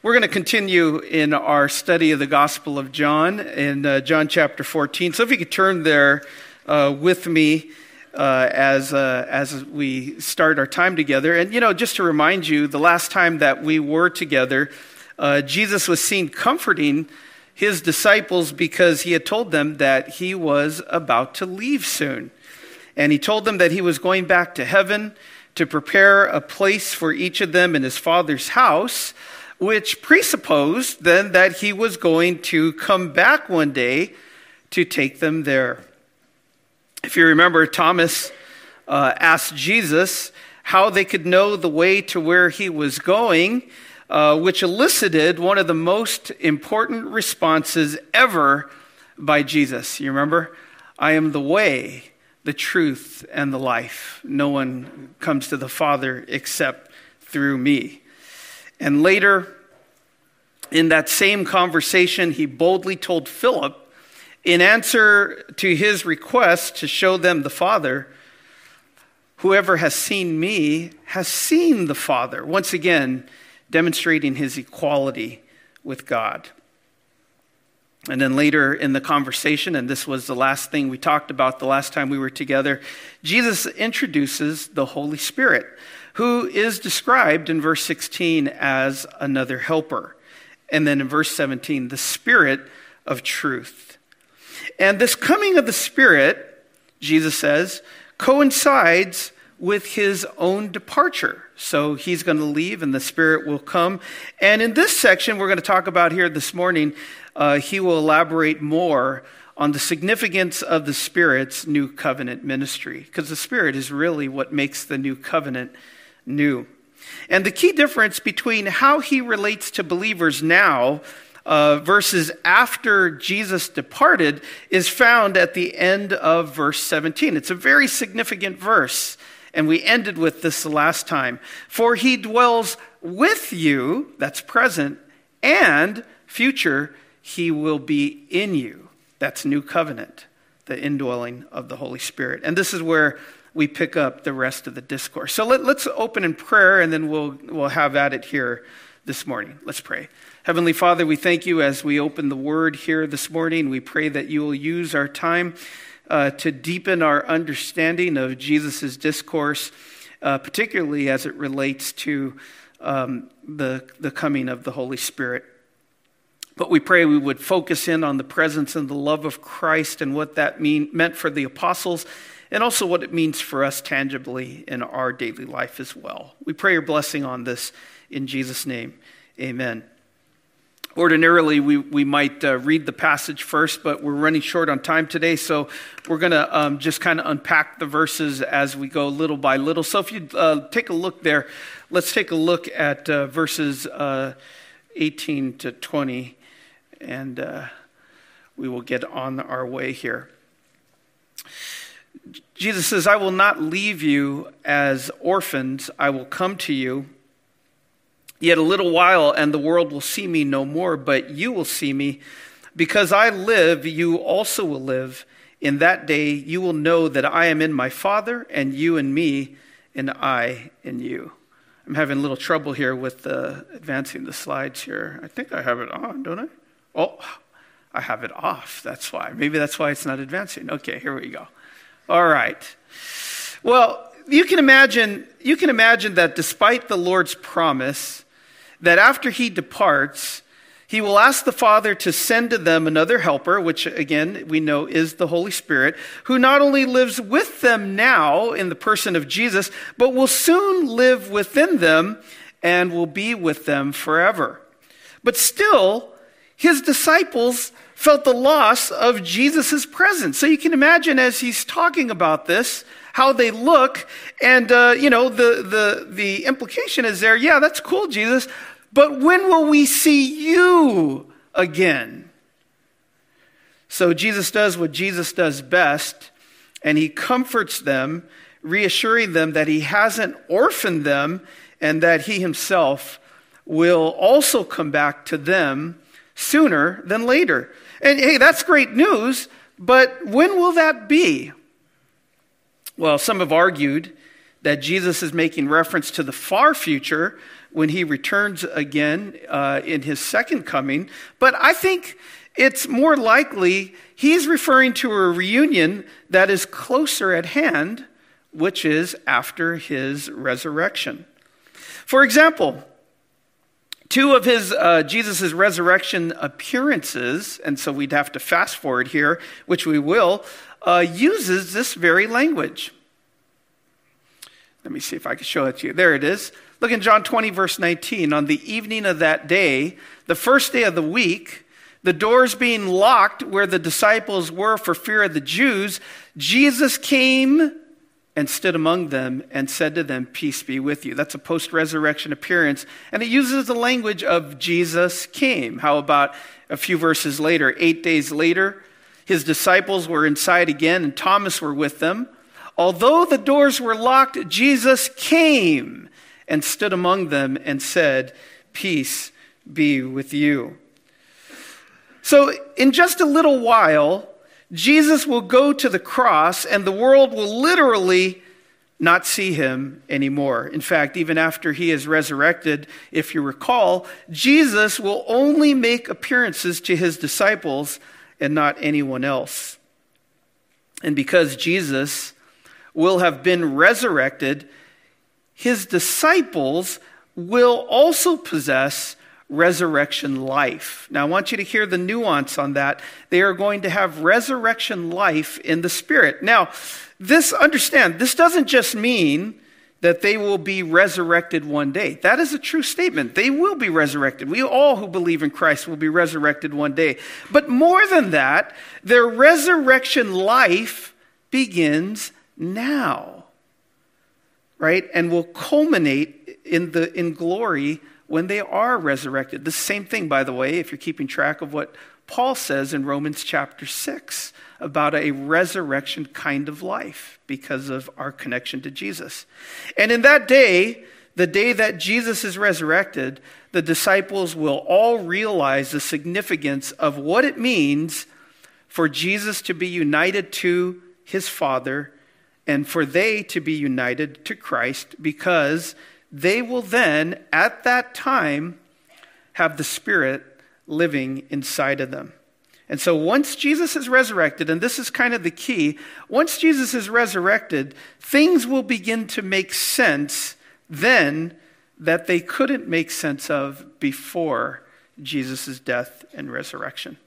We're going to continue in our study of the Gospel of John in uh, John chapter 14. So if you could turn there uh, with me uh, as, uh, as we start our time together. And, you know, just to remind you, the last time that we were together, uh, Jesus was seen comforting his disciples because he had told them that he was about to leave soon. And he told them that he was going back to heaven to prepare a place for each of them in his father's house, which presupposed then that he was going to come back one day to take them there. If you remember, Thomas uh, asked Jesus how they could know the way to where he was going, uh, which elicited one of the most important responses ever by Jesus. You remember? I am the way, the truth, and the life. No one comes to the Father except through me. And later, in that same conversation, he boldly told Philip, in answer to his request to show them the Father, whoever has seen me has seen the Father. Once again, demonstrating his equality with God. And then later in the conversation, and this was the last thing we talked about the last time we were together, Jesus introduces the Holy Spirit, who is described in verse 16 as another helper. And then in verse 17, the Spirit of truth. And this coming of the Spirit, Jesus says, coincides with his own departure. So he's going to leave and the Spirit will come. And in this section, we're going to talk about here this morning, uh, he will elaborate more on the significance of the Spirit's new covenant ministry, because the Spirit is really what makes the new covenant new. And the key difference between how he relates to believers now uh, after Jesus departed is found at the end of verse 17. It's a very significant verse. And we ended with this the last time. For he dwells with you, that's present, and future, he will be in you. That's new covenant, the indwelling of the Holy Spirit. And this is where we pick up the rest of the discourse. So let, us open in prayer and then we'll, we'll have at it here this morning. Let's pray. Heavenly Father, we thank you as we open the word here this morning. We pray that you will use our time uh, to deepen our understanding of Jesus' discourse, uh, particularly as it relates to um, the, the coming of the Holy Spirit. But we pray we would focus in on the presence and the love of Christ and what that mean, meant for the apostles and also what it means for us tangibly in our daily life as well. We pray your blessing on this in Jesus' name. Amen. Ordinarily, we, we might uh, read the passage first, but we're running short on time today, so we're going to um, just kind of unpack the verses as we go little by little. So if you uh, take a look there, let's take a look at uh, verses uh, 18 to 20, and uh, we will get on our way here. Jesus says, I will not leave you as orphans, I will come to you. Yet a little while, and the world will see me no more, but you will see me. Because I live, you also will live. In that day, you will know that I am in my Father, and you in me, and I in you. I'm having a little trouble here with uh, advancing the slides here. I think I have it on, don't I? Oh, I have it off. That's why. Maybe that's why it's not advancing. Okay, here we go. All right. Well, you can imagine, you can imagine that despite the Lord's promise, that after he departs, he will ask the Father to send to them another helper, which again we know is the Holy Spirit, who not only lives with them now in the person of Jesus, but will soon live within them and will be with them forever. But still, his disciples felt the loss of Jesus' presence. So you can imagine as he's talking about this, how they look. And, uh, you know, the, the, the implication is there, yeah, that's cool, Jesus, but when will we see you again? So Jesus does what Jesus does best, and he comforts them, reassuring them that he hasn't orphaned them and that he himself will also come back to them sooner than later. And hey, that's great news, but when will that be? Well, some have argued that Jesus is making reference to the far future when he returns again uh, in his second coming. But I think it's more likely he's referring to a reunion that is closer at hand, which is after his resurrection. For example, two of his uh, jesus' resurrection appearances and so we'd have to fast forward here which we will uh, uses this very language. Let me see if i can show it to you. There it is. Look in john 20 verse 19 on the evening of that day the first day of the week the doors being locked where the disciples were for fear of the jews jesus came and stood among them and said to them, Peace be with you. That's a post resurrection appearance. And it uses the language of Jesus came. How about a few verses later? Eight days later, his disciples were inside again, and Thomas were with them. Although the doors were locked, Jesus came and stood among them and said, Peace be with you. So, in just a little while, Jesus will go to the cross and the world will literally not see him anymore. In fact, even after he is resurrected, if you recall, Jesus will only make appearances to his disciples and not anyone else. And because Jesus will have been resurrected, his disciples will also possess resurrection life. Now, I want you to hear the nuance on that. They are going to have resurrection life in the Spirit. Now, this, understand, this doesn't just mean that they will be resurrected one day. That is a true statement. They will be resurrected. We all who believe in Christ will be resurrected one day. But more than that, their resurrection life begins now. Right? And will culminate in the in glory when they are resurrected. The same thing, by the way, if you're keeping track of what Paul says in Romans chapter 6 about a resurrection kind of life because of our connection to Jesus. And in that day, the day that Jesus is resurrected, the disciples will all realize the significance of what it means for Jesus to be united to his Father and for they to be united to Christ because they will then, at that time, have the Spirit living inside of them. And so once Jesus is resurrected, and this is kind of the key, once Jesus is resurrected, things will begin to make sense then that they couldn't make sense of before Jesus' death and resurrection.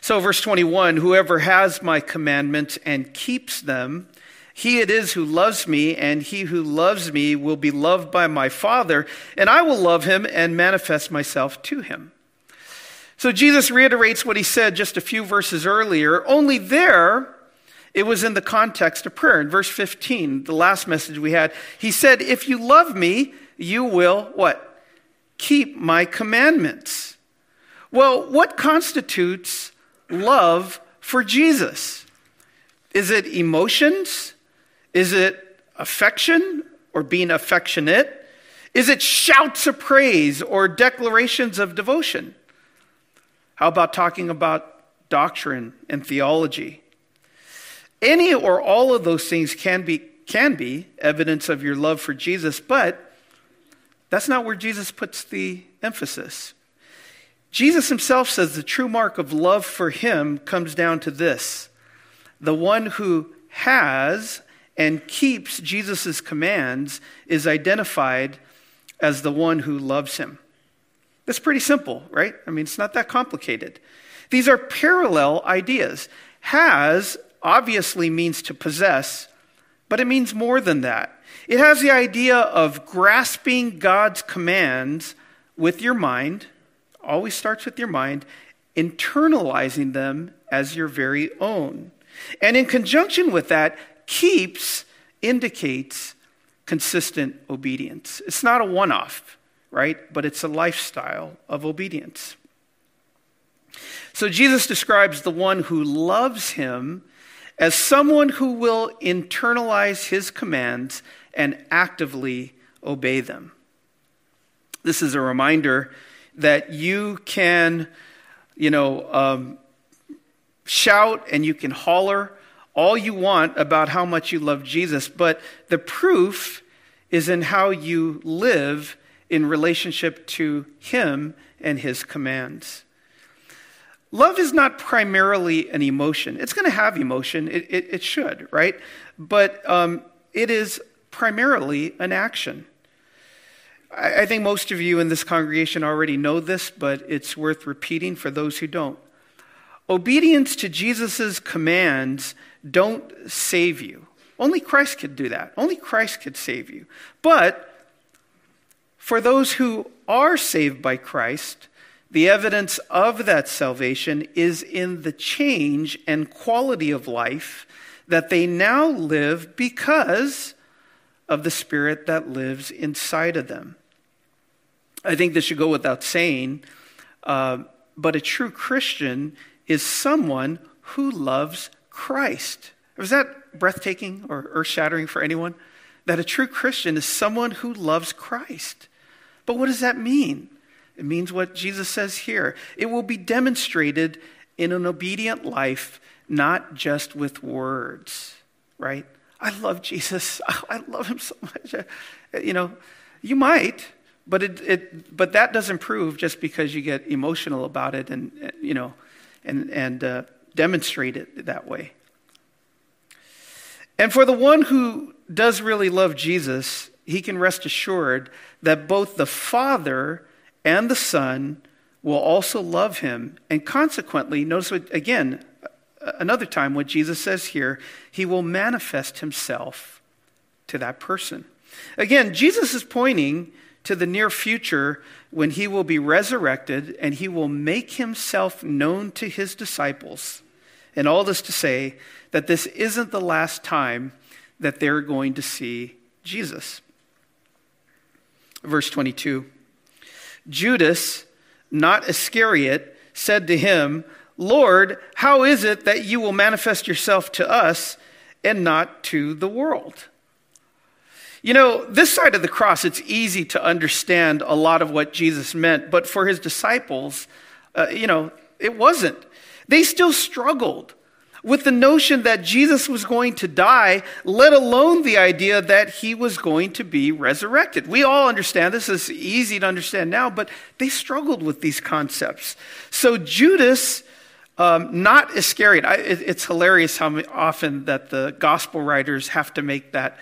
So, verse 21 Whoever has my commandments and keeps them, he it is who loves me, and he who loves me will be loved by my Father, and I will love him and manifest myself to him. So Jesus reiterates what he said just a few verses earlier, only there it was in the context of prayer. In verse 15, the last message we had, he said, If you love me, you will what? Keep my commandments. Well, what constitutes love for Jesus? Is it emotions? Is it affection or being affectionate? Is it shouts of praise or declarations of devotion? How about talking about doctrine and theology? Any or all of those things can be, can be evidence of your love for Jesus, but that's not where Jesus puts the emphasis. Jesus himself says the true mark of love for him comes down to this the one who has and keeps Jesus' commands is identified as the one who loves him. That's pretty simple, right? I mean, it's not that complicated. These are parallel ideas. Has obviously means to possess, but it means more than that. It has the idea of grasping God's commands with your mind, always starts with your mind, internalizing them as your very own. And in conjunction with that, keeps indicates consistent obedience. It's not a one off, right? But it's a lifestyle of obedience. So Jesus describes the one who loves him as someone who will internalize his commands and actively obey them. This is a reminder that you can, you know, um, shout and you can holler all you want about how much you love Jesus, but the proof is in how you live in relationship to Him and His commands. Love is not primarily an emotion. It's going to have emotion, it, it, it should, right? But um, it is primarily an action. I, I think most of you in this congregation already know this, but it's worth repeating for those who don't. Obedience to Jesus' commands don't save you. Only Christ could do that. Only Christ could save you. But for those who are saved by Christ, the evidence of that salvation is in the change and quality of life that they now live because of the Spirit that lives inside of them. I think this should go without saying, uh, but a true Christian is someone who loves Christ. Was that breathtaking or earth shattering for anyone? That a true Christian is someone who loves Christ. But what does that mean? It means what Jesus says here. It will be demonstrated in an obedient life, not just with words, right? I love Jesus. I love him so much. You know, you might, but it, it but that doesn't prove just because you get emotional about it and you know, and and uh, demonstrate it that way. And for the one who does really love Jesus, he can rest assured that both the Father and the Son will also love him. And consequently, notice what, again, another time what Jesus says here, he will manifest himself to that person. Again, Jesus is pointing to the near future when he will be resurrected and he will make himself known to his disciples. And all this to say that this isn't the last time that they're going to see Jesus. Verse 22. Judas, not Iscariot, said to him, Lord, how is it that you will manifest yourself to us and not to the world? You know, this side of the cross, it's easy to understand a lot of what Jesus meant, but for his disciples, uh, you know, it wasn't. They still struggled with the notion that Jesus was going to die, let alone the idea that he was going to be resurrected. We all understand this is easy to understand now, but they struggled with these concepts. So Judas, um, not Iscariot, I, it, it's hilarious how often that the gospel writers have to make that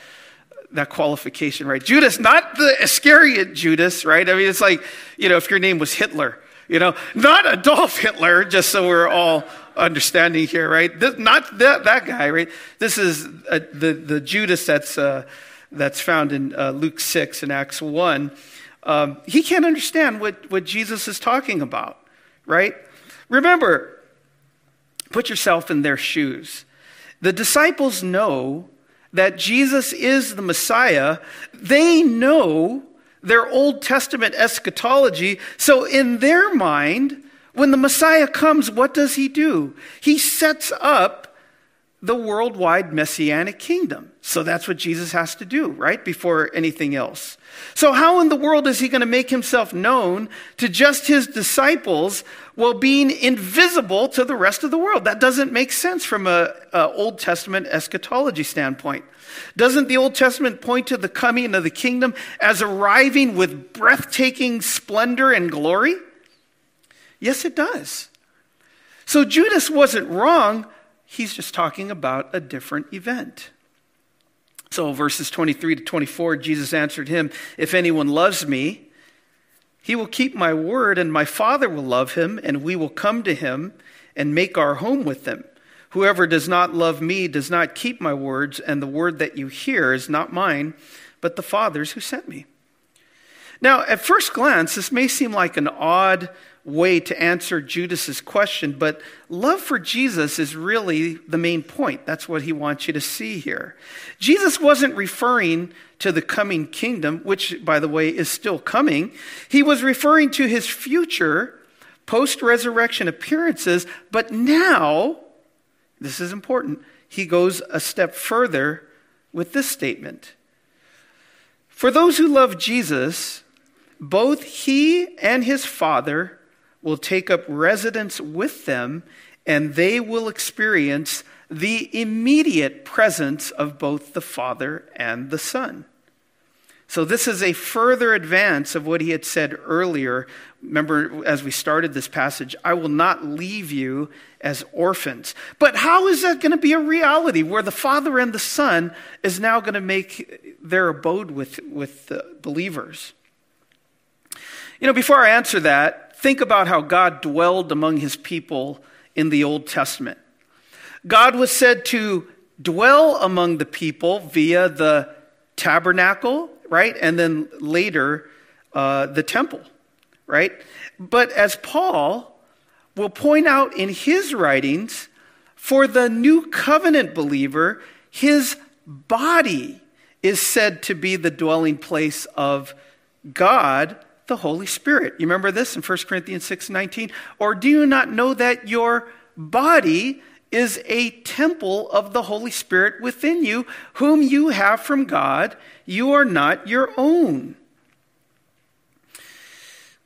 that qualification, right? Judas, not the Iscariot Judas, right? I mean, it's like, you know, if your name was Hitler, you know, not Adolf Hitler, just so we're all understanding here, right? This, not that, that guy, right? This is uh, the, the Judas that's, uh, that's found in uh, Luke 6 and Acts 1. Um, he can't understand what, what Jesus is talking about, right? Remember, put yourself in their shoes. The disciples know that Jesus is the Messiah. They know their Old Testament eschatology. So, in their mind, when the Messiah comes, what does he do? He sets up the worldwide messianic kingdom. So that's what Jesus has to do, right? Before anything else. So, how in the world is he going to make himself known to just his disciples while being invisible to the rest of the world? That doesn't make sense from a, a Old Testament eschatology standpoint. Doesn't the Old Testament point to the coming of the kingdom as arriving with breathtaking splendor and glory? Yes, it does. So Judas wasn't wrong. He's just talking about a different event. So, verses 23 to 24, Jesus answered him, If anyone loves me, he will keep my word, and my Father will love him, and we will come to him and make our home with him. Whoever does not love me does not keep my words, and the word that you hear is not mine, but the Father's who sent me. Now, at first glance, this may seem like an odd way to answer Judas's question, but love for Jesus is really the main point. That's what he wants you to see here. Jesus wasn't referring to the coming kingdom, which, by the way, is still coming. He was referring to his future post resurrection appearances, but now, this is important, he goes a step further with this statement. For those who love Jesus, both he and his Father will take up residence with them, and they will experience the immediate presence of both the Father and the Son. So, this is a further advance of what he had said earlier. Remember, as we started this passage, I will not leave you as orphans. But how is that going to be a reality where the Father and the Son is now going to make their abode with, with the believers? You know, before I answer that, think about how God dwelled among his people in the Old Testament. God was said to dwell among the people via the tabernacle right? And then later, uh, the temple, right? But as Paul will point out in his writings, for the new covenant believer, his body is said to be the dwelling place of God, the Holy Spirit. You remember this in 1 Corinthians 6 19? Or do you not know that your body is a temple of the Holy Spirit within you, whom you have from God. You are not your own.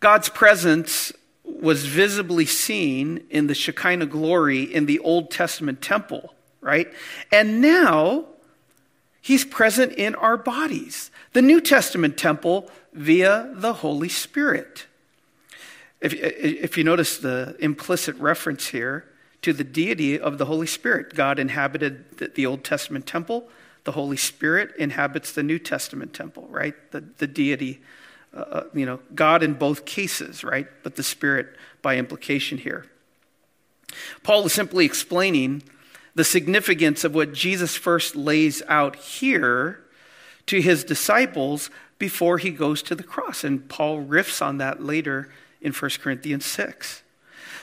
God's presence was visibly seen in the Shekinah glory in the Old Testament temple, right? And now he's present in our bodies. The New Testament temple via the Holy Spirit. If, if you notice the implicit reference here, to the deity of the Holy Spirit. God inhabited the Old Testament temple, the Holy Spirit inhabits the New Testament temple, right? The, the deity, uh, uh, you know, God in both cases, right? But the Spirit by implication here. Paul is simply explaining the significance of what Jesus first lays out here to his disciples before he goes to the cross. And Paul riffs on that later in 1 Corinthians 6.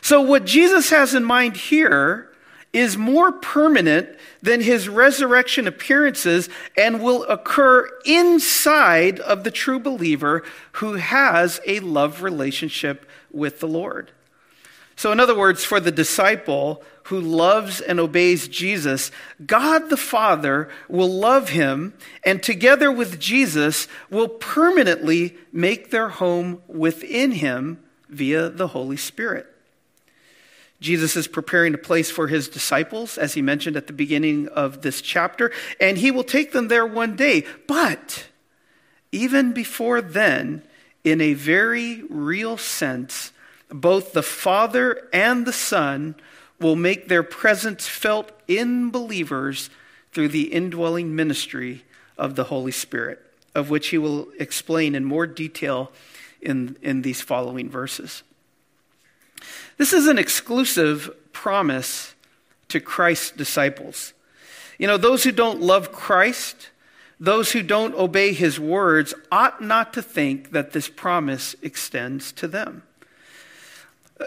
So, what Jesus has in mind here is more permanent than his resurrection appearances and will occur inside of the true believer who has a love relationship with the Lord. So, in other words, for the disciple who loves and obeys Jesus, God the Father will love him and together with Jesus will permanently make their home within him via the Holy Spirit. Jesus is preparing a place for his disciples, as he mentioned at the beginning of this chapter, and he will take them there one day. But even before then, in a very real sense, both the Father and the Son will make their presence felt in believers through the indwelling ministry of the Holy Spirit, of which he will explain in more detail in, in these following verses. This is an exclusive promise to Christ's disciples. You know, those who don't love Christ, those who don't obey his words, ought not to think that this promise extends to them.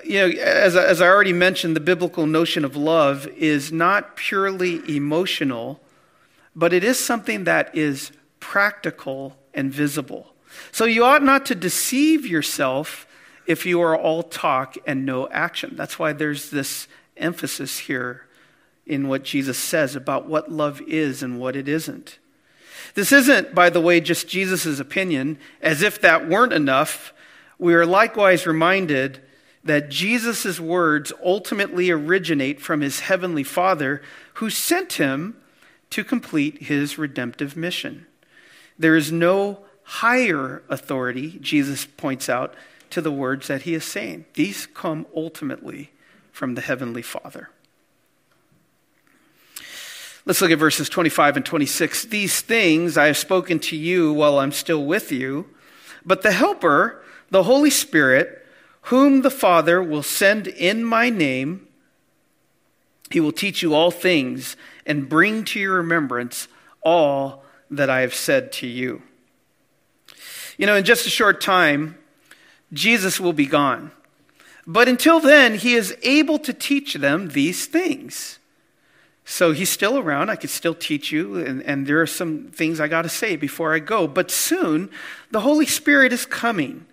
You know, as, as I already mentioned, the biblical notion of love is not purely emotional, but it is something that is practical and visible. So you ought not to deceive yourself if you are all talk and no action. That's why there's this emphasis here in what Jesus says about what love is and what it isn't. This isn't, by the way, just Jesus' opinion. As if that weren't enough, we are likewise reminded that Jesus' words ultimately originate from his heavenly Father who sent him to complete his redemptive mission. There is no higher authority, Jesus points out, to the words that he is saying. These come ultimately from the Heavenly Father. Let's look at verses 25 and 26. These things I have spoken to you while I'm still with you, but the Helper, the Holy Spirit, whom the Father will send in my name, he will teach you all things and bring to your remembrance all that I have said to you. You know, in just a short time, Jesus will be gone. But until then, he is able to teach them these things. So he's still around. I could still teach you, and, and there are some things I got to say before I go. But soon, the Holy Spirit is coming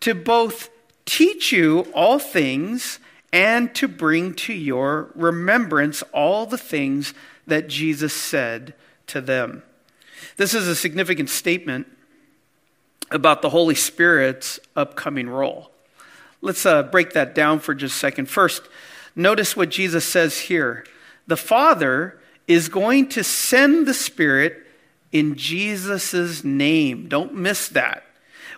to both teach you all things and to bring to your remembrance all the things that Jesus said to them. This is a significant statement about the Holy Spirit's upcoming role. Let's uh, break that down for just a second. First, notice what Jesus says here. The Father is going to send the Spirit in Jesus' name. Don't miss that.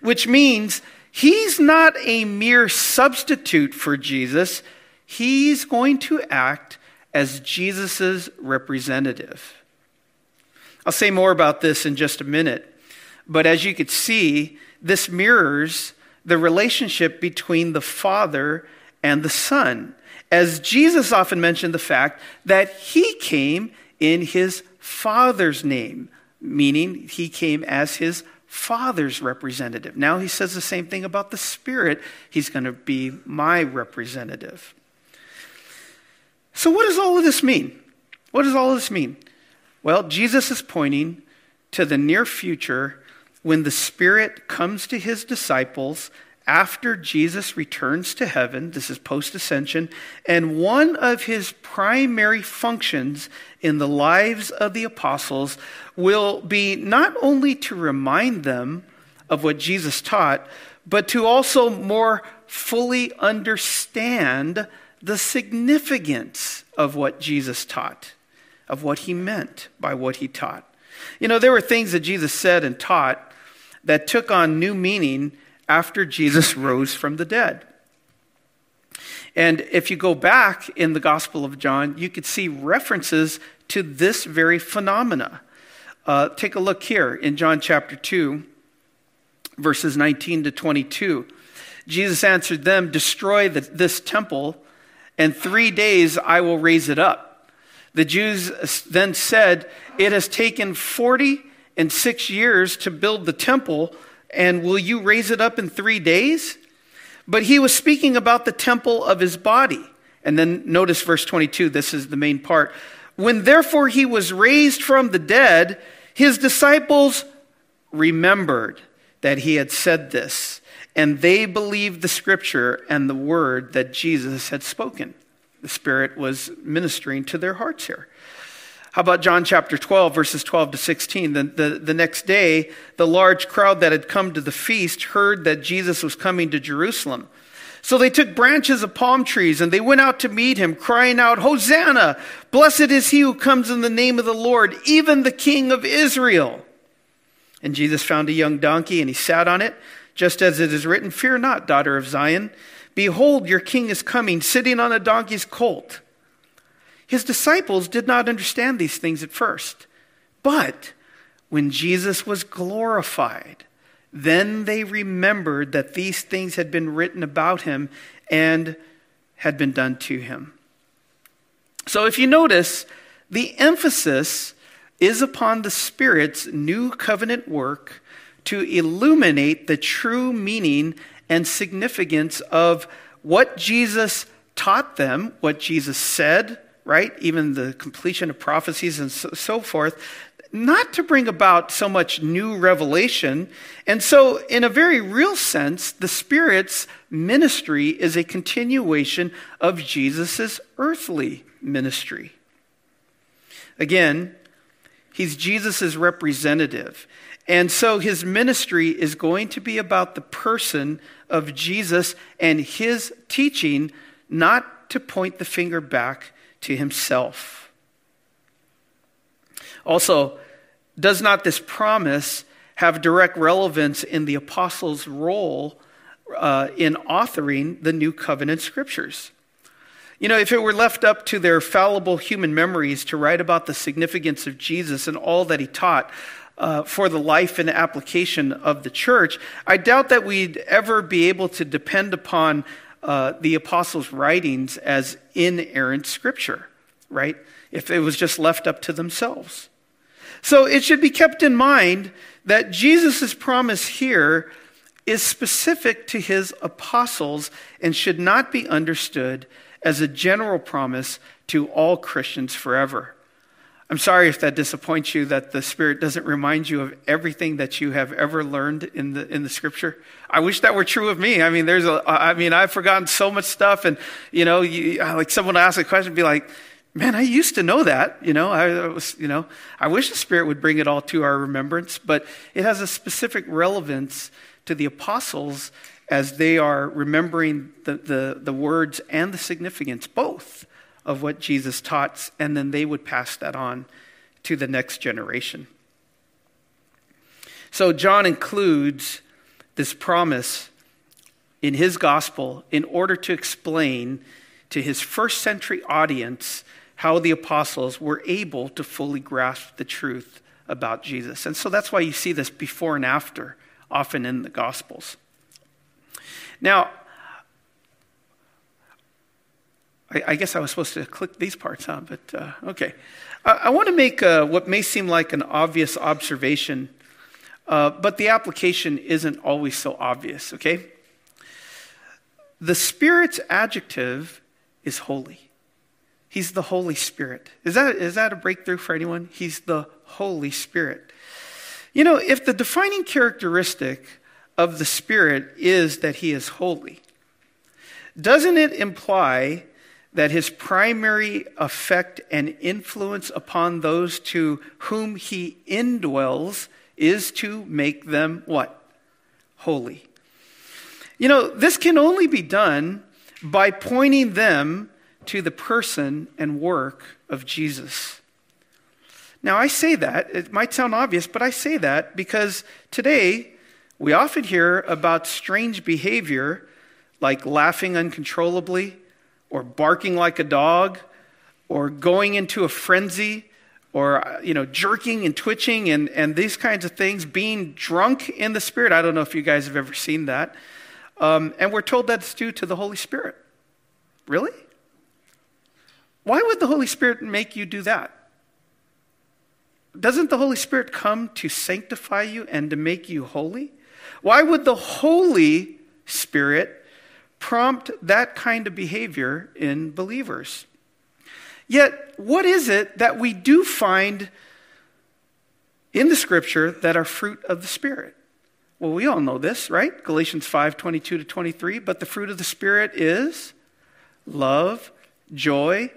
Which means he's not a mere substitute for Jesus, he's going to act as Jesus' representative. I'll say more about this in just a minute, but as you could see, this mirrors the relationship between the Father and the Son, as Jesus often mentioned the fact that he came in his Father's name, meaning he came as his Father's representative. Now he says the same thing about the Spirit. He's going to be my representative. So, what does all of this mean? What does all of this mean? Well, Jesus is pointing to the near future when the Spirit comes to his disciples after Jesus returns to heaven, this is post ascension, and one of his primary functions in the lives of the apostles will be not only to remind them of what Jesus taught, but to also more fully understand the significance of what Jesus taught, of what he meant by what he taught. You know, there were things that Jesus said and taught that took on new meaning after Jesus rose from the dead. And if you go back in the Gospel of John, you could see references to this very phenomena. Uh, take a look here in John chapter 2, verses 19 to 22. Jesus answered them, Destroy the, this temple, and three days I will raise it up. The Jews then said, It has taken 40 and six years to build the temple and will you raise it up in three days? But he was speaking about the temple of his body. And then notice verse 22, this is the main part. When therefore he was raised from the dead, his disciples remembered that he had said this, and they believed the scripture and the word that Jesus had spoken. The Spirit was ministering to their hearts here. How about John chapter 12, verses 12 to 16? The, the, the, next day, the large crowd that had come to the feast heard that Jesus was coming to Jerusalem. So they took branches of palm trees and they went out to meet him, crying out, Hosanna! Blessed is he who comes in the name of the Lord, even the King of Israel. And Jesus found a young donkey and he sat on it, just as it is written, Fear not, daughter of Zion. Behold, your king is coming, sitting on a donkey's colt. His disciples did not understand these things at first. But when Jesus was glorified, then they remembered that these things had been written about him and had been done to him. So if you notice, the emphasis is upon the Spirit's new covenant work to illuminate the true meaning and significance of what Jesus taught them, what Jesus said, right? Even the completion of prophecies and so, so forth, not to bring about so much new revelation. And so, in a very real sense, the Spirit's ministry is a continuation of Jesus' earthly ministry. Again, he's Jesus' representative. And so his ministry is going to be about the person of Jesus and his teaching, not to point the finger back to himself. Also, does not this promise have direct relevance in the apostles' role uh, in authoring the new covenant scriptures? You know, if it were left up to their fallible human memories to write about the significance of Jesus and all that he taught uh, for the life and application of the church, I doubt that we'd ever be able to depend upon uh, the apostles' writings as inerrant scripture, right? If it was just left up to themselves. So it should be kept in mind that Jesus' promise here is specific to his apostles and should not be understood as a general promise to all Christians forever. I'm sorry if that disappoints you that the Spirit doesn't remind you of everything that you have ever learned in the, in the Scripture. I wish that were true of me. I mean, there's a, I mean, I've forgotten so much stuff, and, you know, you, like someone ask a question, be like, man, I used to know that. You know, I was, you know, I wish the Spirit would bring it all to our remembrance, but it has a specific relevance to the apostles as they are remembering the, the, the words and the significance, both of what Jesus taught, and then they would pass that on to the next generation. So John includes this promise in his gospel in order to explain to his first century audience how the apostles were able to fully grasp the truth about Jesus. And so that's why you see this before and after, often in the gospels. Now, I, I guess I was supposed to click these parts, huh? But uh, okay. I, I want to make uh, what may seem like an obvious observation, uh, but the application isn't always so obvious, okay? The Spirit's adjective is holy. He's the Holy Spirit. Is that, is that a breakthrough for anyone? He's the Holy Spirit. You know, if the defining characteristic of the Spirit is that he is holy, doesn't it imply that his primary effect and influence upon those to whom he indwells is to make them what? Holy. You know, this can only be done by pointing them to the person and work of Jesus. Now, I say that, it might sound obvious, but I say that because today we often hear about strange behavior like laughing uncontrollably or barking like a dog or going into a frenzy or you know jerking and twitching and, and these kinds of things being drunk in the spirit. I don't know if you guys have ever seen that. Um, and we're told that's due to the holy spirit. Really? Why would the holy spirit make you do that? Doesn't the holy spirit come to sanctify you and to make you holy? Why would the holy spirit prompt that kind of behavior in believers. Yet, what is it that we do find in the scripture that are fruit of the Spirit? Well, we all know this, right? Galatians 5 22 to 23. But the fruit of the Spirit is love, joy,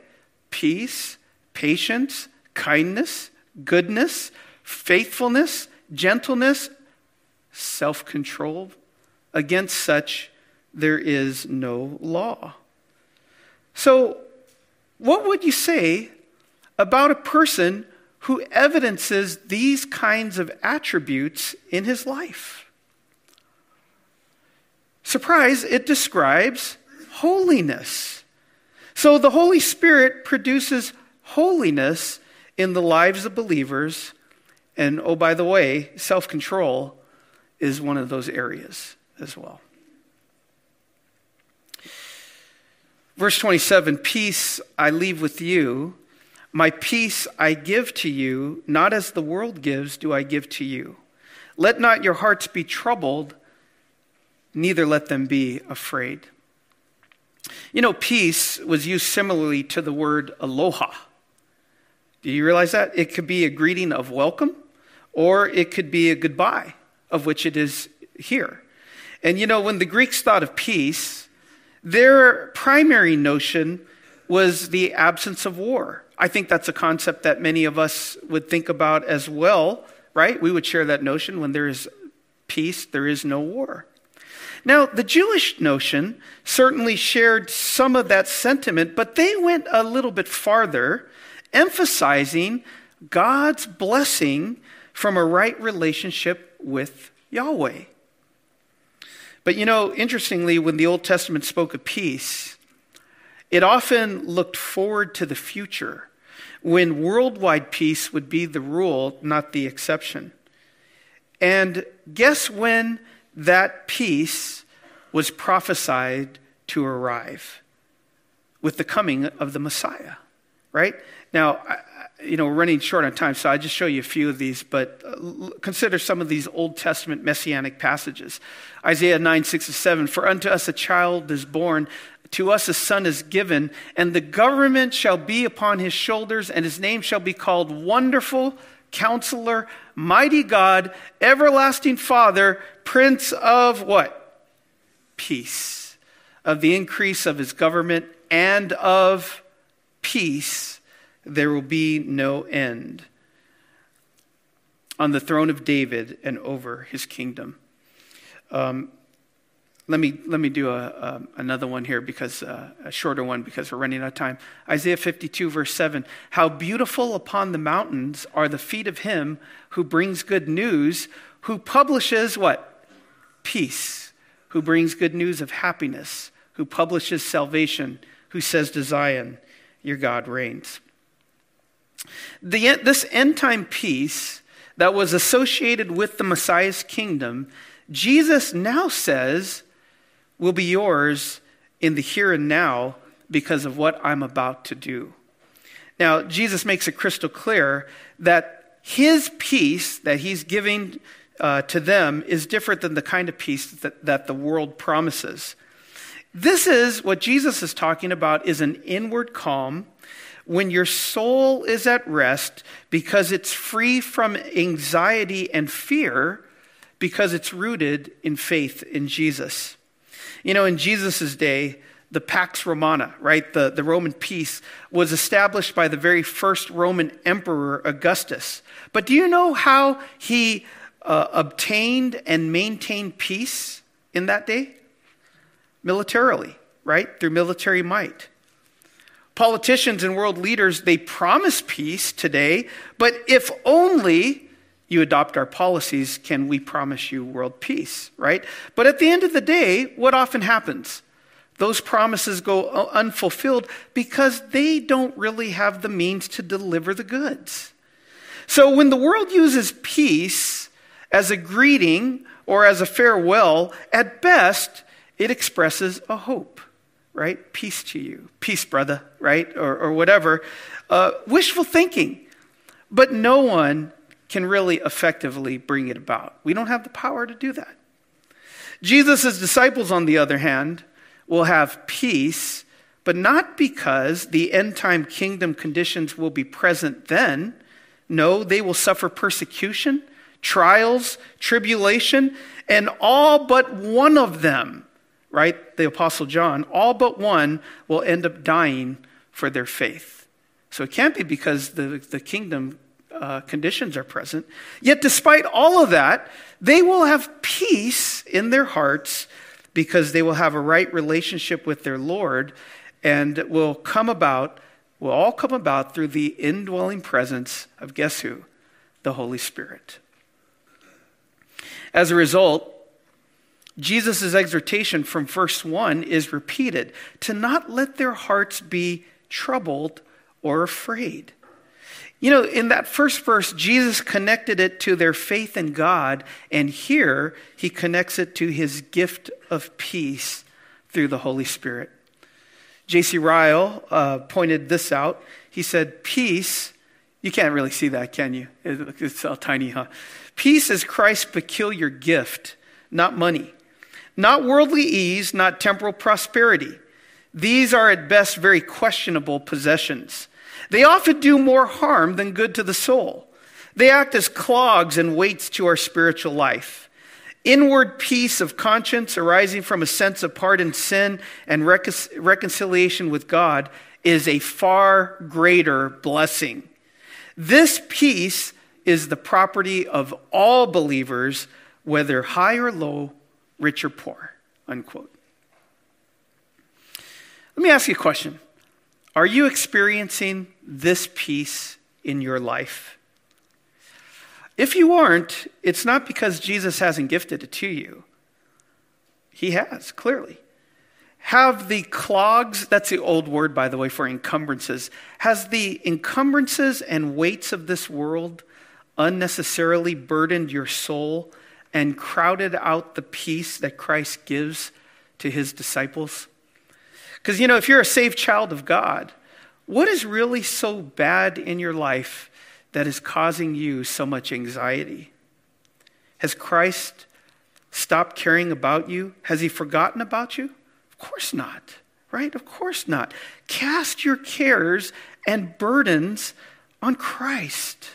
peace, patience, kindness, goodness, faithfulness, gentleness, self control. Against such, there is no law. So, what would you say about a person who evidences these kinds of attributes in his life? Surprise, it describes holiness. So, the Holy Spirit produces holiness in the lives of believers. And oh, by the way, self control is one of those areas as well. Verse 27 Peace I leave with you, my peace I give to you, not as the world gives, do I give to you. Let not your hearts be troubled, neither let them be afraid. You know, peace was used similarly to the word aloha. Do you realize that? It could be a greeting of welcome, or it could be a goodbye, of which it is here. And you know, when the Greeks thought of peace, their primary notion was the absence of war. I think that's a concept that many of us would think about as well, right? We would share that notion when there is peace, there is no war. Now, the Jewish notion certainly shared some of that sentiment, but they went a little bit farther, emphasizing God's blessing from a right relationship with Yahweh. But you know, interestingly, when the Old Testament spoke of peace, it often looked forward to the future when worldwide peace would be the rule, not the exception. And guess when that peace was prophesied to arrive? With the coming of the Messiah, right? Now, you know, we're running short on time, so I'll just show you a few of these, but uh, consider some of these Old Testament messianic passages. Isaiah 9, 6 and 7 For unto us a child is born, to us a son is given, and the government shall be upon his shoulders, and his name shall be called Wonderful, Counselor, Mighty God, Everlasting Father, Prince of what? Peace. Of the increase of his government and of peace there will be no end on the throne of David and over his kingdom. Um, let me, let me do a, a another one here because uh, a shorter one because we're running out of time. Isaiah 52, verse 7. How beautiful upon the mountains are the feet of him who brings good news, who publishes what? Peace, who brings good news of happiness, who publishes salvation, who says to Zion, Your God reigns. The, this end time peace that was associated with the Messiah's kingdom, Jesus now says will be yours in the here and now because of what I'm about to do. Now, Jesus makes it crystal clear that his peace that he's giving uh, to them is different than the kind of peace that, that the world promises. This is what Jesus is talking about is an inward calm when your soul is at rest because it's free from anxiety and fear because it's rooted in faith in Jesus. You know, in Jesus' day, the Pax Romana, right, the, the Roman peace, was established by the very first Roman emperor, Augustus. But do you know how he uh, obtained and maintained peace in that day? Militarily, right? Through military might. Politicians and world leaders, they promise peace today, but if only you adopt our policies, can we promise you world peace, right? But at the end of the day, what often happens? Those promises go unfulfilled because they don't really have the means to deliver the goods. So when the world uses peace as a greeting or as a farewell, at best, it expresses a hope right? Peace to you. Peace, brother, right? Or, or whatever. Uh, wishful thinking. But no one can really effectively bring it about. We don't have the power to do that. Jesus' disciples, on the other hand, will have peace, but not because the end time kingdom conditions will be present then. No, they will suffer persecution, trials, tribulation, and all but one of them right? The Apostle John, all but one will end up dying for their faith. So it can't be because the, the kingdom uh, conditions are present. Yet, despite all of that, they will have peace in their hearts because they will have a right relationship with their Lord and will come about, will all come about through the indwelling presence of guess who? The Holy Spirit. As a result, Jesus' exhortation from verse 1 is repeated to not let their hearts be troubled or afraid. You know, in that first verse, Jesus connected it to their faith in God, and here he connects it to his gift of peace through the Holy Spirit. J.C. Ryle uh, pointed this out. He said, Peace, you can't really see that, can you? It's all tiny, huh? Peace is Christ's peculiar gift, not money. Not worldly ease, not temporal prosperity. These are at best very questionable possessions. They often do more harm than good to the soul. They act as clogs and weights to our spiritual life. Inward peace of conscience arising from a sense of pardoned sin and reconciliation with God is a far greater blessing. This peace is the property of all believers, whether high or low, rich or poor, unquote. Let me ask you a question. Are you experiencing this peace in your life? If you aren't, it's not because Jesus hasn't gifted it to you. He has, clearly. Have the clogs, that's the old word, by the way, for encumbrances, has the encumbrances and weights of this world unnecessarily burdened your soul and crowded out the peace that Christ gives to his disciples? Because, you know, if you're a saved child of God, what is really so bad in your life that is causing you so much anxiety? Has Christ stopped caring about you? Has he forgotten about you? Of course not, right? Of course not. Cast your cares and burdens on Christ.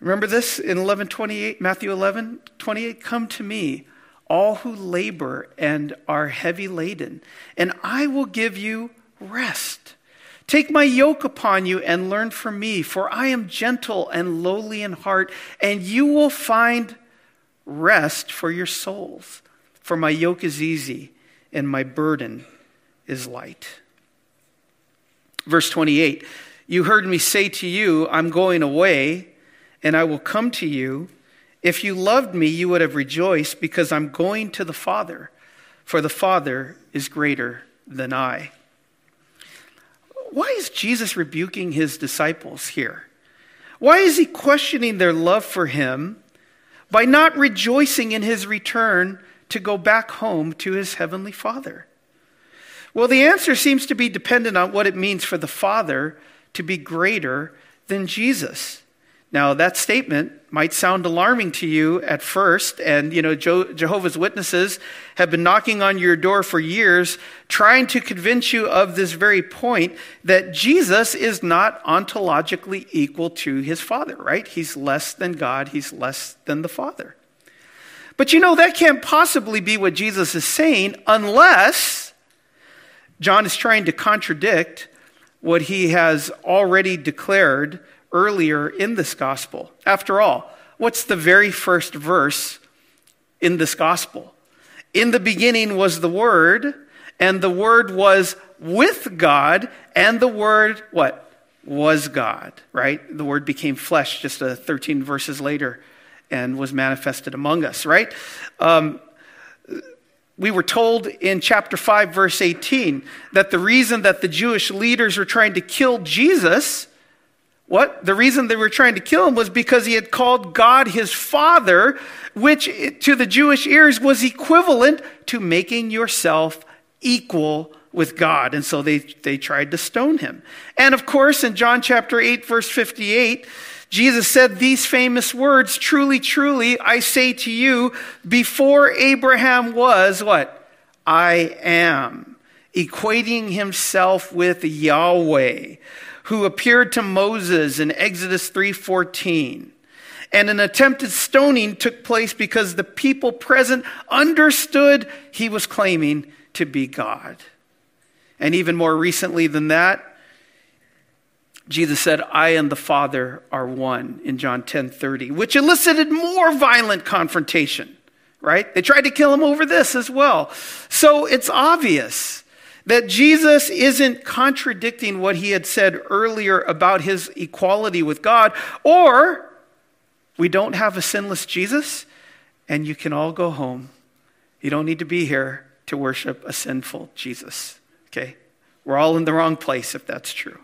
Remember this in 1128, Matthew 11, 28? Come to me, all who labor and are heavy laden, and I will give you rest. Take my yoke upon you and learn from me, for I am gentle and lowly in heart, and you will find rest for your souls. For my yoke is easy and my burden is light. Verse 28 You heard me say to you, I'm going away and I will come to you. If you loved me, you would have rejoiced because I'm going to the Father, for the Father is greater than I. Why is Jesus rebuking his disciples here? Why is he questioning their love for him by not rejoicing in his return to go back home to his heavenly Father? Well, the answer seems to be dependent on what it means for the Father to be greater than Jesus. Now, that statement might sound alarming to you at first, and you know, Jehovah's Witnesses have been knocking on your door for years, trying to convince you of this very point that Jesus is not ontologically equal to his Father, right? He's less than God, he's less than the Father. But you know, that can't possibly be what Jesus is saying unless John is trying to contradict what he has already declared earlier in this gospel. After all, what's the very first verse in this gospel? In the beginning was the Word, and the Word was with God, and the Word, what? Was God, right? The Word became flesh just uh, 13 verses later and was manifested among us, right? Um, we were told in chapter 5, verse 18, that the reason that the Jewish leaders were trying to kill Jesus what? The reason they were trying to kill him was because he had called God his father, which to the Jewish ears was equivalent to making yourself equal with God. And so they, they tried to stone him. And of course, in John chapter 8, verse 58, Jesus said these famous words Truly, truly, I say to you, before Abraham was what? I am. Equating himself with Yahweh who appeared to Moses in Exodus 3:14. And an attempted stoning took place because the people present understood he was claiming to be God. And even more recently than that, Jesus said, I and the Father are one in John 10 30, which elicited more violent confrontation, right? They tried to kill him over this as well. So it's obvious that Jesus isn't contradicting what he had said earlier about his equality with God, or we don't have a sinless Jesus, and you can all go home. You don't need to be here to worship a sinful Jesus. Okay? We're all in the wrong place if that's true.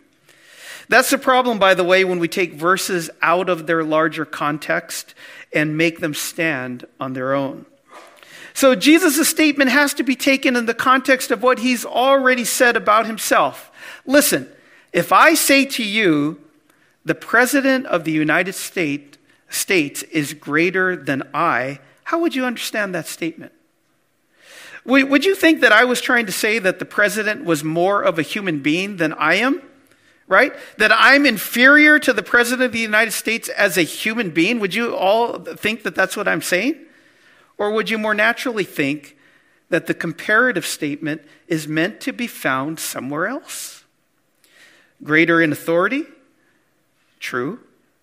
That's the problem, by the way, when we take verses out of their larger context and make them stand on their own. So Jesus' statement has to be taken in the context of what he's already said about himself. Listen, if I say to you, the President of the United States, States is greater than I, how would you understand that statement? Would you think that I was trying to say that the president was more of a human being than I am? Right? That I'm inferior to the president of the United States as a human being? Would you all think that that's what I'm saying? Or would you more naturally think that the comparative statement is meant to be found somewhere else? Greater in authority? True.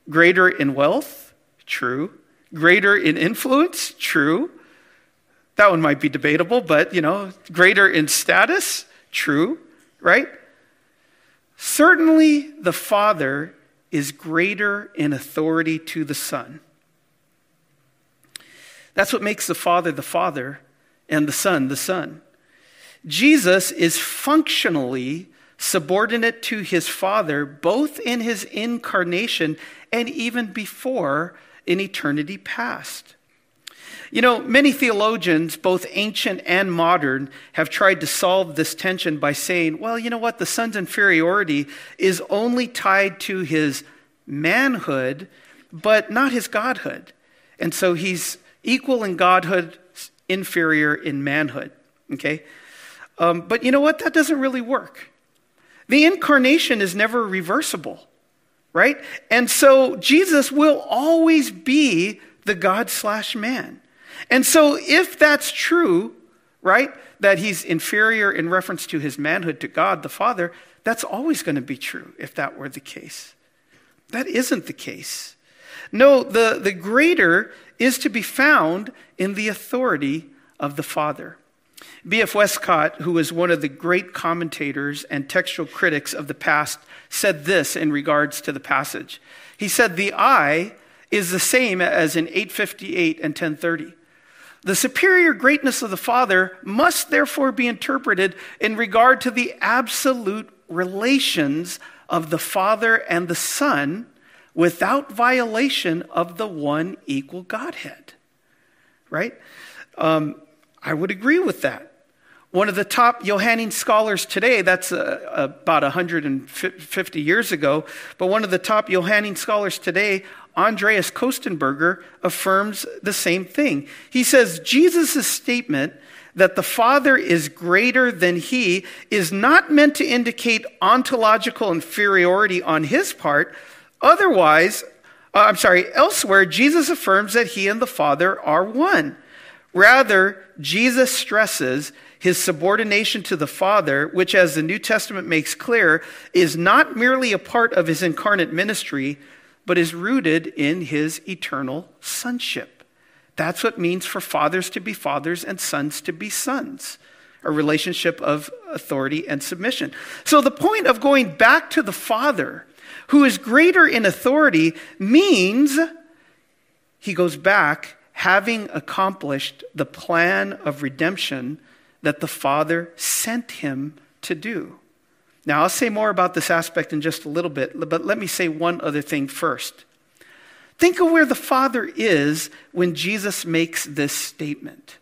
Greater in wealth? True. Greater in influence? True. That one might be debatable, but you know, greater in status? True, right? Certainly the Father is greater in authority to the Son. That's what makes the Father the Father and the Son the Son. Jesus is functionally subordinate to his Father, both in his incarnation and even before in eternity past. You know, many theologians, both ancient and modern, have tried to solve this tension by saying, well, you know what, the Son's inferiority is only tied to his manhood, but not his godhood. And so he's equal in godhood, inferior in manhood. Okay? Um, but you know what? That doesn't really work. The incarnation is never reversible, right? And so Jesus will always be the God slash man. And so if that's true, right, that he's inferior in reference to his manhood to God the Father, that's always going to be true if that were the case. That isn't the case. No, the, the greater is to be found in the authority of the Father. B.F. Westcott, who was one of the great commentators and textual critics of the past, said this in regards to the passage. He said, The I is the same as in 858 and 1030. The superior greatness of the Father must therefore be interpreted in regard to the absolute relations of the Father and the Son without violation of the one equal Godhead. Right? Um, I would agree with that. One of the top Johannine scholars today, that's uh, about 150 years ago, but one of the top Johannine scholars today, Andreas Kostenberger, affirms the same thing. He says Jesus' statement that the Father is greater than he is not meant to indicate ontological inferiority on his part. Otherwise, uh, I'm sorry, elsewhere, Jesus affirms that he and the Father are one. Rather, Jesus stresses his subordination to the Father, which, as the New Testament makes clear, is not merely a part of his incarnate ministry, but is rooted in his eternal sonship. That's what means for fathers to be fathers and sons to be sons, a relationship of authority and submission. So the point of going back to the Father, who is greater in authority, means he goes back having accomplished the plan of redemption that the Father sent him to do. Now, I'll say more about this aspect in just a little bit, but let me say one other thing first. Think of where the Father is when Jesus makes this statement.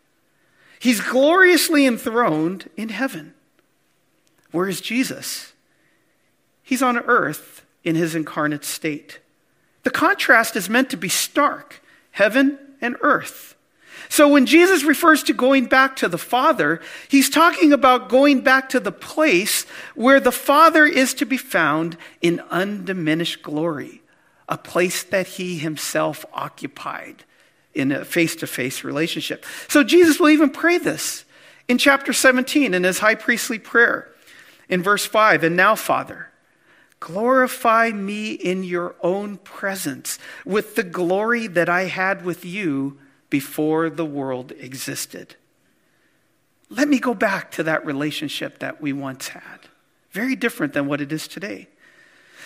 He's gloriously enthroned in heaven. Where is Jesus? He's on earth in his incarnate state. The contrast is meant to be stark heaven and earth. So when Jesus refers to going back to the Father, he's talking about going back to the place where the Father is to be found in undiminished glory, a place that he himself occupied in a face to face relationship. So Jesus will even pray this in chapter 17 in his high priestly prayer in verse 5 And now, Father, glorify me in your own presence with the glory that I had with you before the world existed. Let me go back to that relationship that we once had. Very different than what it is today.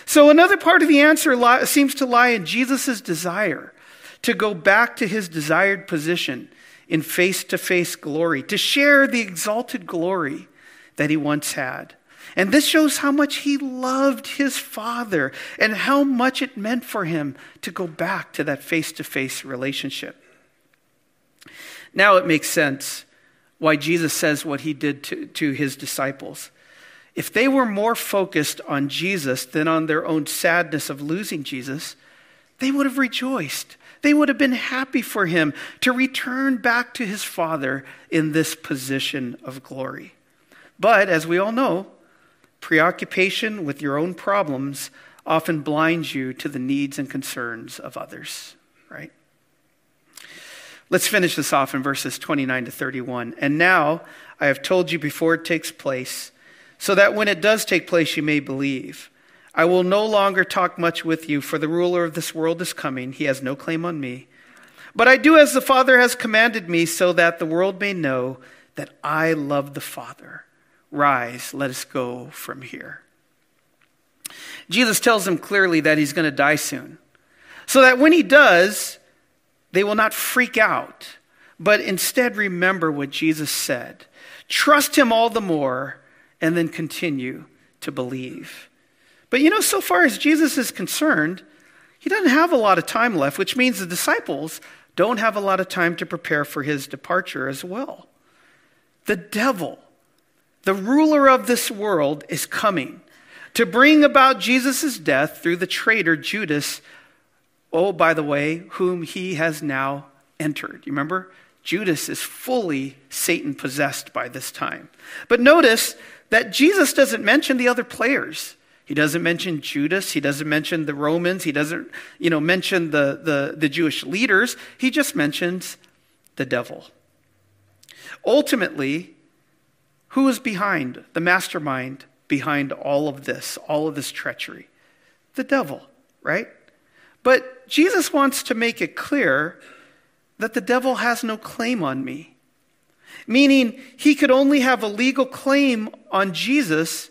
So, another part of the answer li- seems to lie in Jesus' desire to go back to his desired position in face to face glory, to share the exalted glory that he once had. And this shows how much he loved his father and how much it meant for him to go back to that face to face relationship. Now it makes sense why Jesus says what he did to, to his disciples. If they were more focused on Jesus than on their own sadness of losing Jesus, they would have rejoiced. They would have been happy for him to return back to his Father in this position of glory. But as we all know, preoccupation with your own problems often blinds you to the needs and concerns of others, right? Let's finish this off in verses 29 to 31. And now I have told you before it takes place, so that when it does take place, you may believe. I will no longer talk much with you, for the ruler of this world is coming. He has no claim on me. But I do as the Father has commanded me, so that the world may know that I love the Father. Rise, let us go from here. Jesus tells them clearly that he's going to die soon. So that when he does, they will not freak out, but instead remember what Jesus said. Trust him all the more, and then continue to believe. But you know, so far as Jesus is concerned, he doesn't have a lot of time left, which means the disciples don't have a lot of time to prepare for his departure as well. The devil, the ruler of this world, is coming to bring about Jesus' death through the traitor Judas Oh, by the way, whom he has now entered. You remember? Judas is fully Satan possessed by this time. But notice that Jesus doesn't mention the other players. He doesn't mention Judas. He doesn't mention the Romans. He doesn't, you know, mention the, the, the Jewish leaders. He just mentions the devil. Ultimately, who is behind, the mastermind behind all of this, all of this treachery? The devil, right? But Jesus wants to make it clear that the devil has no claim on me, meaning he could only have a legal claim on Jesus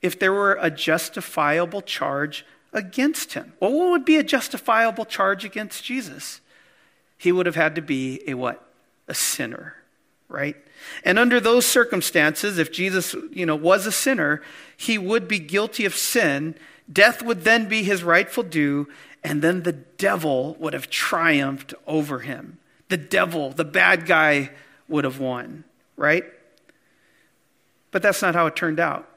if there were a justifiable charge against him. Well, what would be a justifiable charge against Jesus? He would have had to be a what? A sinner, right? And under those circumstances, if Jesus, you know, was a sinner, he would be guilty of sin. Death would then be his rightful due, and then the devil would have triumphed over him. The devil, the bad guy, would have won, right? But that's not how it turned out.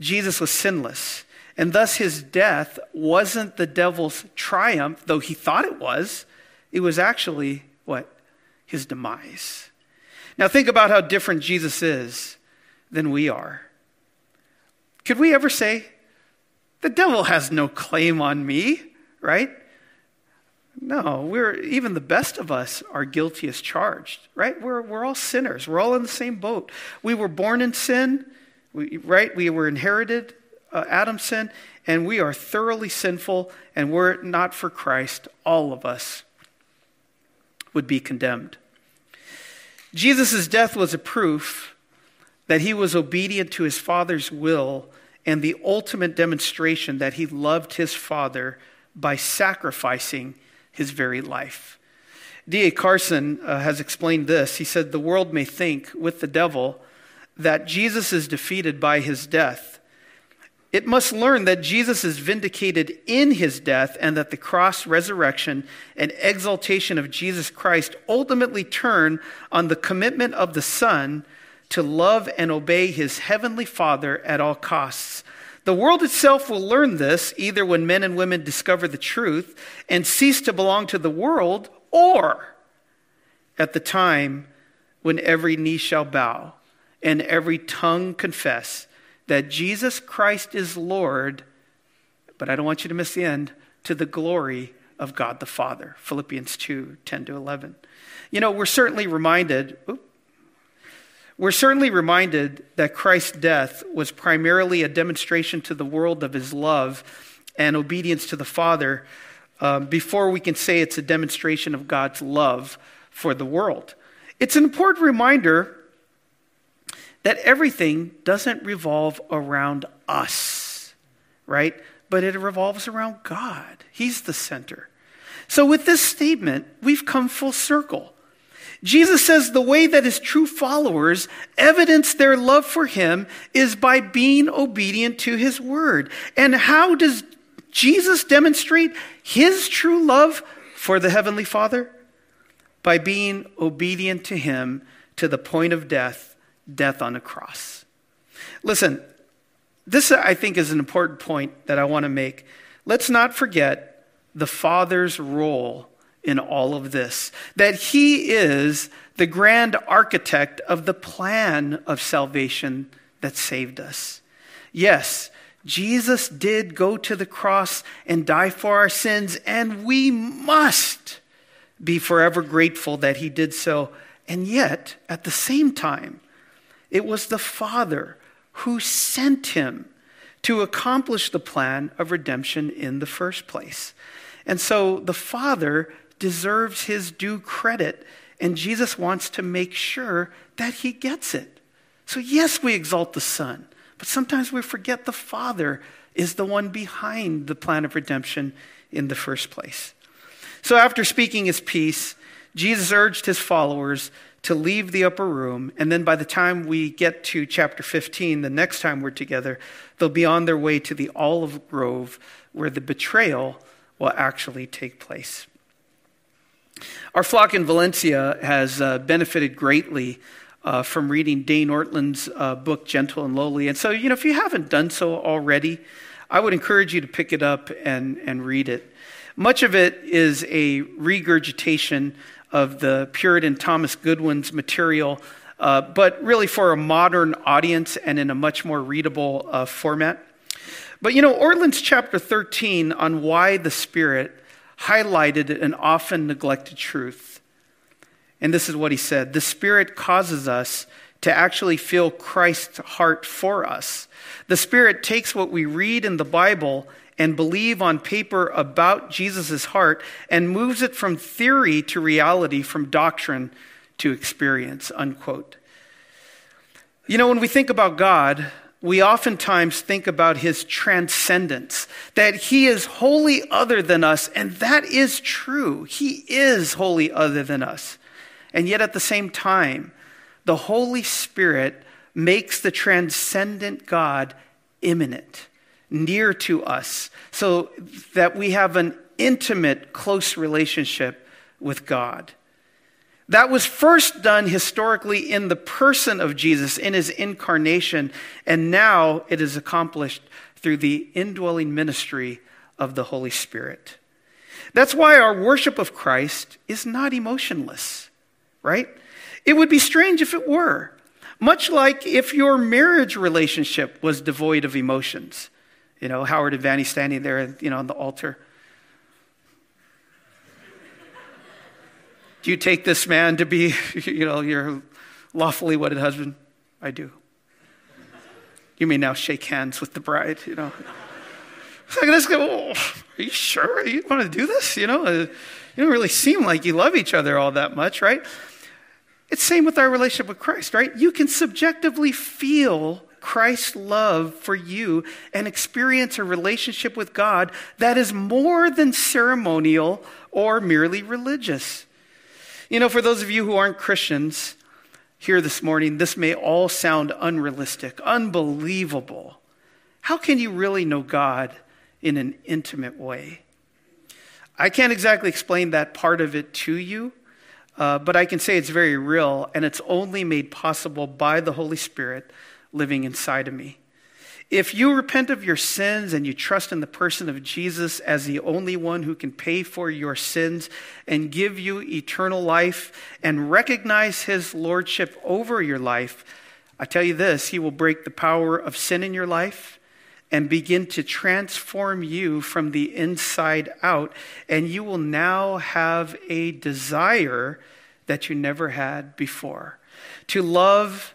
Jesus was sinless. And thus his death wasn't the devil's triumph, though he thought it was. It was actually what? His demise. Now think about how different Jesus is than we are. Could we ever say, the devil has no claim on me, right? No, we're even the best of us are guilty as charged, right? We're, we're all sinners. We're all in the same boat. We were born in sin, we, right? We were inherited uh, Adam's sin, and we are thoroughly sinful, and were it not for Christ, all of us would be condemned. Jesus' death was a proof that he was obedient to his Father's will and the ultimate demonstration that he loved his Father by sacrificing his very life. D.A. Carson uh, has explained this. He said, The world may think, with the devil, that Jesus is defeated by his death. It must learn that Jesus is vindicated in his death and that the cross, resurrection, and exaltation of Jesus Christ ultimately turn on the commitment of the Son to love and obey his heavenly Father at all costs. The world itself will learn this either when men and women discover the truth and cease to belong to the world, or at the time when every knee shall bow and every tongue confess that Jesus Christ is Lord, but I don't want you to miss the end, to the glory of God the Father. Philippians 2 10 to 11. You know, we're certainly reminded, we're certainly reminded that Christ's death was primarily a demonstration to the world of his love and obedience to the Father um, before we can say it's a demonstration of God's love for the world. It's an important reminder that everything doesn't revolve around us, right? But it revolves around God. He's the center. So, with this statement, we've come full circle. Jesus says the way that his true followers evidence their love for him is by being obedient to his word. And how does Jesus demonstrate his true love for the Heavenly Father? By being obedient to him to the point of death, death on a cross. Listen, this I think is an important point that I want to make. Let's not forget the Father's role in all of this, that he is the grand architect of the plan of salvation that saved us. Yes, Jesus did go to the cross and die for our sins, and we must be forever grateful that he did so. And yet, at the same time, it was the Father who sent him to accomplish the plan of redemption in the first place. And so the Father deserves his due credit, and Jesus wants to make sure that he gets it. So, yes, we exalt the Son, but sometimes we forget the Father is the one behind the plan of redemption in the first place. So, after speaking his piece, Jesus urged his followers to leave the upper room, and then by the time we get to chapter 15, the next time we're together, they'll be on their way to the olive grove where the betrayal will actually take place. Our flock in Valencia has uh, benefited greatly uh, from reading Dane Ortlund's uh, book, Gentle and Lowly. And so, you know, if you haven't done so already, I would encourage you to pick it up and, and read it. Much of it is a regurgitation of the Puritan Thomas Goodwin's material, uh, but really for a modern audience and in a much more readable uh, format. But you know, Ortlund's chapter 13 on why the Spirit highlighted an often neglected truth. And this is what he said The Spirit causes us to actually feel Christ's heart for us. The Spirit takes what we read in the Bible and believe on paper about Jesus' heart and moves it from theory to reality, from doctrine to experience. Unquote. You know, when we think about God, we oftentimes think about his transcendence, that he is wholly other than us, and that is true. He is wholly other than us. And yet at the same time, the Holy Spirit makes the transcendent God immanent, near to us, so that we have an intimate, close relationship with God. That was first done historically in the person of Jesus, in his incarnation, and now it is accomplished through the indwelling ministry of the Holy Spirit. That's why our worship of Christ is not emotionless, right? It would be strange if it were. Much like if your marriage relationship was devoid of emotions. You know, Howard and Vanny standing there, you know, on the altar. Do you take this man to be, you know, your lawfully wedded husband? I do. You may now shake hands with the bride, you know. It's like, this guy, oh, are you sure you want to do this? You know, uh, you don't really seem like you love each other all that much, right? It's same with our relationship with Christ, right? You can subjectively feel Christ's love for you and experience a relationship with God that is more than ceremonial or merely religious. You know, for those of you who aren't Christians here this morning, this may all sound unrealistic, unbelievable. How can you really know God in an intimate way? I can't exactly explain that part of it to you, uh, but I can say it's very real, and it's only made possible by the Holy Spirit living inside of me. If you repent of your sins and you trust in the person of Jesus as the only one who can pay for your sins and give you eternal life and recognize his lordship over your life, I tell you this, he will break the power of sin in your life and begin to transform you from the inside out. And you will now have a desire that you never had before to love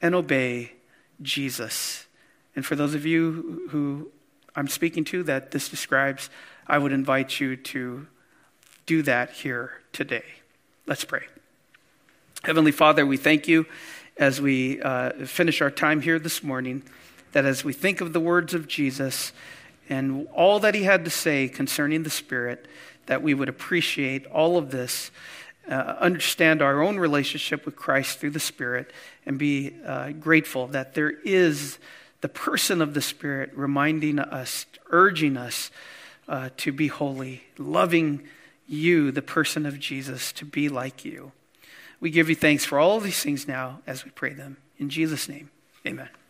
and obey Jesus. And for those of you who I'm speaking to that this describes, I would invite you to do that here today. Let's pray. Heavenly Father, we thank you as we uh, finish our time here this morning, that as we think of the words of Jesus and all that he had to say concerning the Spirit, that we would appreciate all of this, uh, understand our own relationship with Christ through the Spirit, and be uh, grateful that there is the person of the Spirit reminding us, urging us uh, to be holy, loving you, the person of Jesus, to be like you. We give you thanks for all these things now as we pray them. In Jesus' name, amen.